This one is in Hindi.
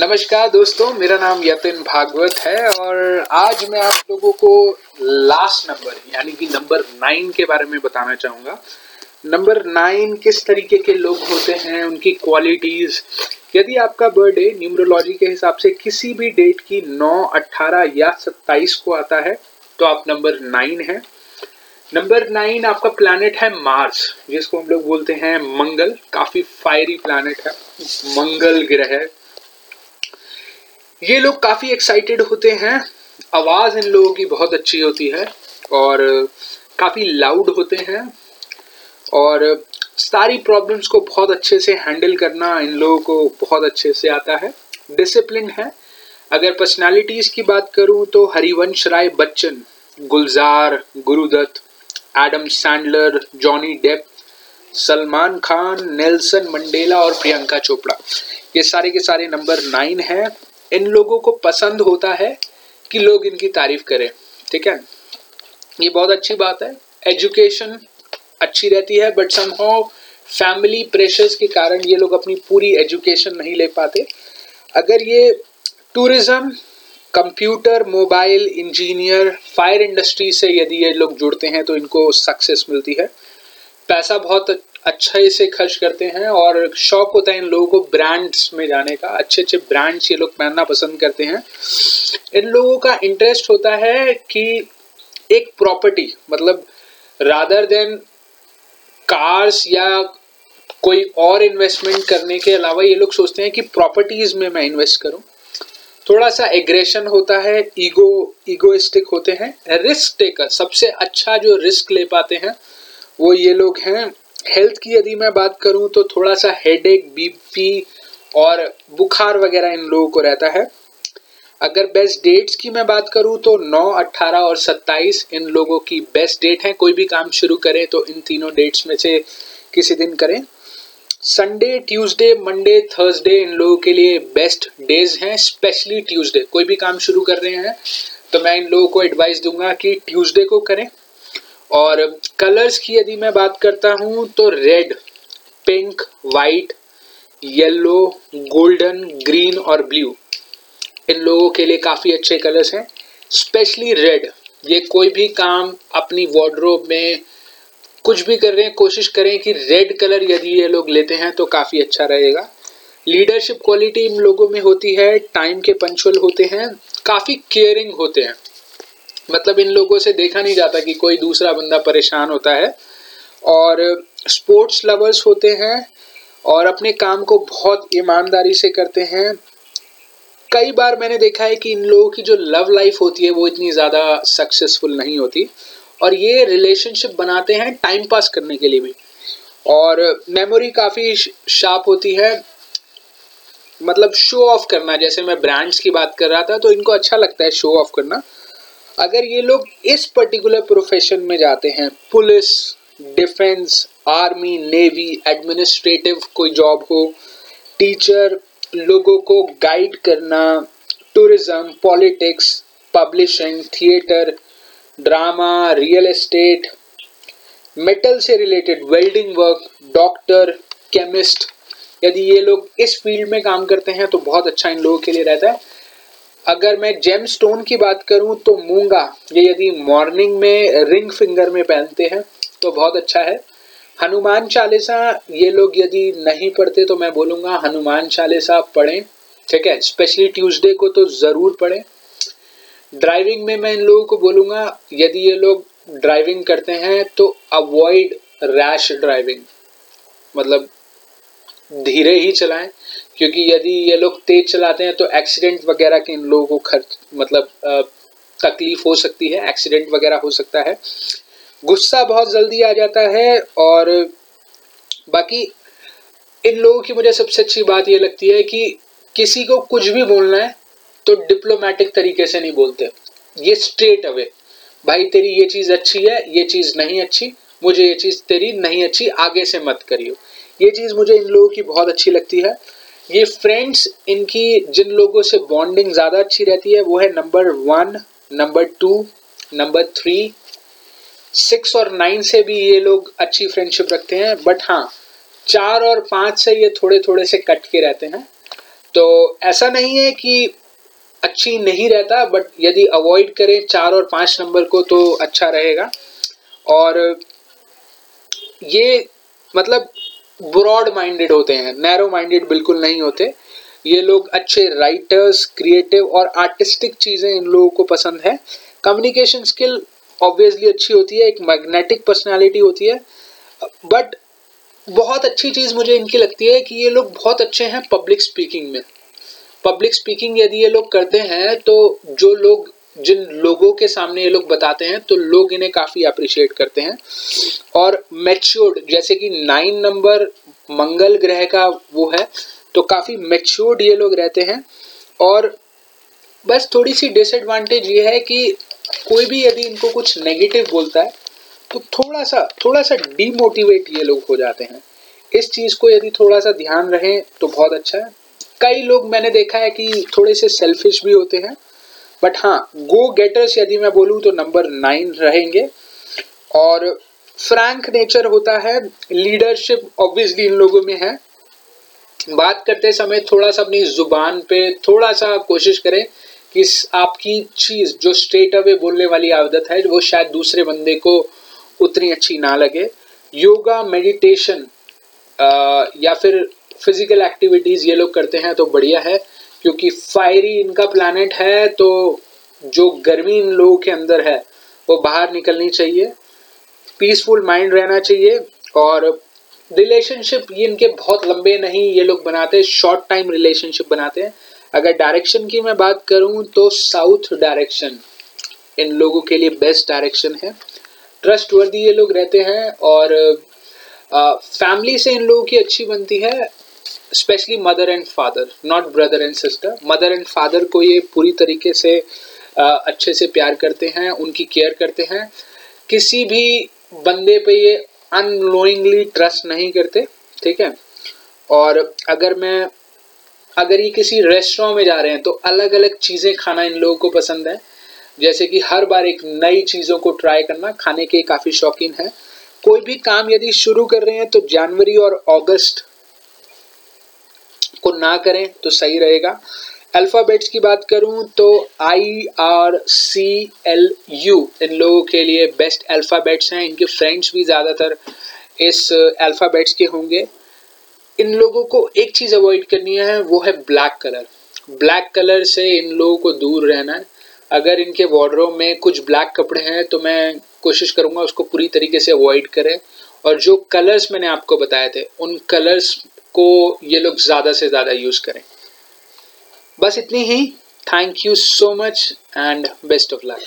नमस्कार दोस्तों मेरा नाम यतिन भागवत है और आज मैं आप लोगों को लास्ट नंबर यानी कि नंबर नाइन के बारे में बताना चाहूँगा। नंबर नाइन किस तरीके के लोग होते हैं उनकी क्वालिटीज़ यदि आपका बर्थडे न्यूमरोलॉजी के हिसाब से किसी भी डेट की 9, 18 या 27 को आता है तो आप नंबर नाइन है। नंबर नाइन आपका प्लैनेट है मार्स जिसको हम लोग बोलते हैं मंगल काफ़ी फायरी प्लानट है। मंगल ग्रह ये लोग काफ़ी एक्साइटेड होते हैं। आवाज़ इन लोगों की बहुत अच्छी होती है और काफ़ी लाउड होते हैं। और सारी प्रॉब्लम्स को बहुत अच्छे से हैंडल करना इन लोगों को बहुत अच्छे से आता है। डिसिप्लिन है। अगर पर्सनालिटीज़ की बात करूँ तो Harivansh Rai Bachchan, Gulzar, Guru Dutt Adam Sandler Johnny Depp Salman Khan Nelson Mandela और प्रियंका चोपड़ा। ये सारे के सारे नंबर नाइन हैं। इन लोगों को पसंद होता है कि लोग इनकी तारीफ़ करें। ठीक है? ये बहुत अच्छी बात है। एजुकेशन अच्छी रहती है बट समहाउ फैमिली प्रेशर्स के कारण ये लोग अपनी पूरी एजुकेशन नहीं ले पाते। अगर ये tourism computer mobile engineer fire industry से यदि ये लोग जुड़ते हैं तो इनको सक्सेस मिलती है। पैसा बहुत अच्छे से खर्च करते हैं और शौक होता है इन लोगों को ब्रांड्स में जाने का। अच्छे अच्छे ब्रांड्स ये लोग पहनना पसंद करते हैं। इन लोगों का इंटरेस्ट होता है कि एक प्रॉपर्टी मतलब रादर देन कार्स या कोई और इन्वेस्टमेंट करने के अलावा ये लोग सोचते हैं कि प्रॉपर्टीज़ में मैं इन्वेस्ट करूँ। थोड़ा सा एग्रेशन होता है ईगो ईगोइस्टिक होते हैं। रिस्क टेकर सबसे अच्छा जो रिस्क ले पाते हैं, वो ये लोग हैं हेल्थ की यदि मैं बात करूँ तो थोड़ा सा हेड एक बीपी और बुखार वगैरह इन लोगों को रहता है। अगर बेस्ट डेट्स की मैं बात करूँ तो 9, 18 और 27 इन लोगों की बेस्ट डेट है। कोई भी काम शुरू करें तो इन तीनों डेट्स में से किसी दिन करें। संडे ट्यूसडे मंडे थर्सडे इन लोगों के लिए बेस्ट डेज़ हैं स्पेशली ट्यूसडे कोई भी काम शुरू कर रहे हैं तो मैं इन लोगों को एडवाइस दूँगा कि ट्यूसडे को करें। और कलर्स की यदि मैं बात करता हूँ तो red pink white yellow golden green और ब्लू इन लोगों के लिए काफ़ी अच्छे कलर्स हैं। स्पेशली रेड ये कोई भी काम अपनी वार्ड्रोब में कुछ भी कर रहे हैं, कोशिश करें कि रेड कलर यदि ये लोग लेते हैं तो काफ़ी अच्छा रहेगा। लीडरशिप क्वालिटी इन लोगों में होती है टाइम के पंचुअल होते हैं, काफ़ी केयरिंग होते हैं। मतलब इन लोगों से देखा नहीं जाता कि कोई दूसरा बंदा परेशान होता है। और स्पोर्ट्स लवर्स होते हैं और अपने काम को बहुत ईमानदारी से करते हैं। कई बार मैंने देखा है कि इन लोगों की जो लव लाइफ होती है वो इतनी ज़्यादा सक्सेसफुल नहीं होती। और ये रिलेशनशिप बनाते हैं टाइम पास करने के लिए भी। और मेमोरी काफ़ी शार्प होती है। मतलब शो ऑफ़ करना, जैसे मैं ब्रांड्स की बात कर रहा था तो इनको अच्छा लगता है शो ऑफ़ करना। अगर ये लोग इस पर्टिकुलर प्रोफेशन में जाते हैं, police defence army navy administrative कोई जॉब हो टीचर लोगों को गाइड करना tourism politics publishing theatre drama real estate metal से related welding work doctor chemist यदि ये लोग इस फ़ील्ड में काम करते हैं तो बहुत अच्छा इन लोगों के लिए रहता है। अगर मैं जेम स्टोन की बात करूँ तो मूँगा, ये यदि मॉर्निंग में रिंग फिंगर में पहनते हैं तो बहुत अच्छा है। हनुमान चालीसा, ये लोग यदि नहीं पढ़ते तो मैं बोलूँगा हनुमान चालीसा पढ़ें, ठीक है? स्पेशली ट्यूसडे को तो ज़रूर पढ़ें। ड्राइविंग में मैं इन लोगों को बोलूँगा, यदि ये लोग ड्राइविंग करते हैं तो अवॉइड रैश ड्राइविंग मतलब धीरे ही चलाएँ, क्योंकि यदि ये लोग तेज चलाते हैं तो एक्सीडेंट वगैरह के इन लोगों को खर्च मतलब तकलीफ़ हो सकती है एक्सीडेंट वगैरह हो सकता है। गुस्सा बहुत जल्दी आ जाता है और बाकी इन लोगों की मुझे सबसे अच्छी बात ये लगती है कि किसी को कुछ भी बोलना है तो डिप्लोमेटिक तरीके से नहीं बोलते। ये स्ट्रेट अवे भाई, तेरी ये चीज़ अच्छी है, ये चीज़ नहीं अच्छी, मुझे ये चीज़ तेरी नहीं अच्छी, आगे से मत करियो। ये चीज़ मुझे इन लोगों की बहुत अच्छी लगती है। ये फ्रेंड्स इनकी जिन लोगों से बॉन्डिंग ज़्यादा अच्छी रहती है, वो है number one number two number three six और नाइन से भी ये लोग अच्छी फ्रेंडशिप रखते हैं बट हाँ चार और पाँच से ये थोड़े थोड़े से कट के रहते हैं। तो ऐसा नहीं है कि अच्छी नहीं रहता बट यदि अवॉइड करें चार और पाँच नंबर को तो अच्छा रहेगा। और ये मतलब ब्रॉड माइंडेड होते हैं नैरो माइंडेड बिल्कुल नहीं होते। ये लोग अच्छे राइटर्स क्रिएटिव और आर्टिस्टिक चीज़ें इन लोगों को पसंद है। कम्युनिकेशन स्किल ऑब्वियसली अच्छी होती है, एक मैग्नेटिक पर्सनैलिटी होती है। बट बहुत अच्छी चीज़ मुझे इनकी लगती है कि ये लोग बहुत अच्छे हैं पब्लिक स्पीकिंग में। पब्लिक स्पीकिंग यदि ये लोग करते हैं तो जो लोग जिन लोगों के सामने ये लोग बताते हैं तो लोग इन्हें काफ़ी अप्रिशिएट करते हैं। और मेच्योर्ड जैसे कि नाइन नंबर मंगल ग्रह का वो है तो काफ़ी मेच्योर्ड ये लोग रहते हैं। और बस थोड़ी सी डिसएडवांटेज ये है कि कोई भी यदि इनको कुछ नेगेटिव बोलता है तो थोड़ा सा थोड़ा सा डीमोटिवेट ये लोग हो जाते हैं। इस चीज़ को यदि थोड़ा सा ध्यान रहे तो बहुत अच्छा है। कई लोग मैंने देखा है कि थोड़े से सेल्फिश भी होते हैं बट हाँ गो गेटर्स यदि मैं बोलूँ तो नंबर नाइन रहेंगे। और फ्रैंक नेचर होता है लीडरशिप ऑब्वियसली इन लोगों में है। बात करते समय थोड़ा सा अपनी ज़ुबान पे थोड़ा सा कोशिश करें कि आपकी चीज़, जो स्ट्रेट अवे बोलने वाली आदत है, वो शायद दूसरे बंदे को उतनी अच्छी ना लगे। योगा मेडिटेशन या फिर फ़िज़िकल एक्टिविटीज़ ये लोग करते हैं तो बढ़िया है। क्योंकि फायरी इनका प्लानट है तो जो गर्मी इन लोगों के अंदर है, वो बाहर निकलनी चाहिए। पीसफुल माइंड रहना चाहिए और रिलेशनशिप ये इनके बहुत लंबे नहीं, ये लोग बनाते हैं शॉर्ट टाइम रिलेशनशिप बनाते हैं। अगर डायरेक्शन की मैं बात करूँ तो साउथ डायरेक्शन इन लोगों के लिए बेस्ट डायरेक्शन है। ट्रस्ट वर्दी ये लोग रहते हैं और फैमिली से इन लोगों की अच्छी बनती है specially mother and father not brother and sister mother and father को ये पूरी तरीके से अच्छे से प्यार करते हैं, उनकी केयर करते हैं। किसी भी बंदे पे ये अनलोइंगली ट्रस्ट नहीं करते, ठीक है? और अगर मैं, अगर ये किसी रेस्टोरेंट में जा रहे हैं तो अलग अलग चीज़ें खाना इन लोगों को पसंद है। जैसे कि हर बार एक नई चीज़ों को ट्राई करना खाने के काफ़ी शौकीन है। कोई भी काम यदि शुरू कर रहे हैं तो जनवरी और अगस्त को ना करें तो सही रहेगा। अल्फ़ाबेट्स की बात करूँ तो I R C L U इन लोगों के लिए बेस्ट अल्फ़ाबेट्स हैं। इनके फ्रेंड्स भी ज़्यादातर इस अल्फ़ाबेट्स के होंगे। इन लोगों को एक चीज़ अवॉइड करनी है, वो है ब्लैक कलर ब्लैक कलर से इन लोगों को दूर रहना है। अगर इनके वार्डरोब में कुछ ब्लैक कपड़े हैं तो मैं कोशिश करूँगा उसको पूरी तरीके से अवॉइड करें। और जो कलर्स मैंने आपको बताए थे, उन कलर्स को ये लोग ज़्यादा से ज़्यादा यूज़ करें। बस इतनी ही। Thank you so much and best of luck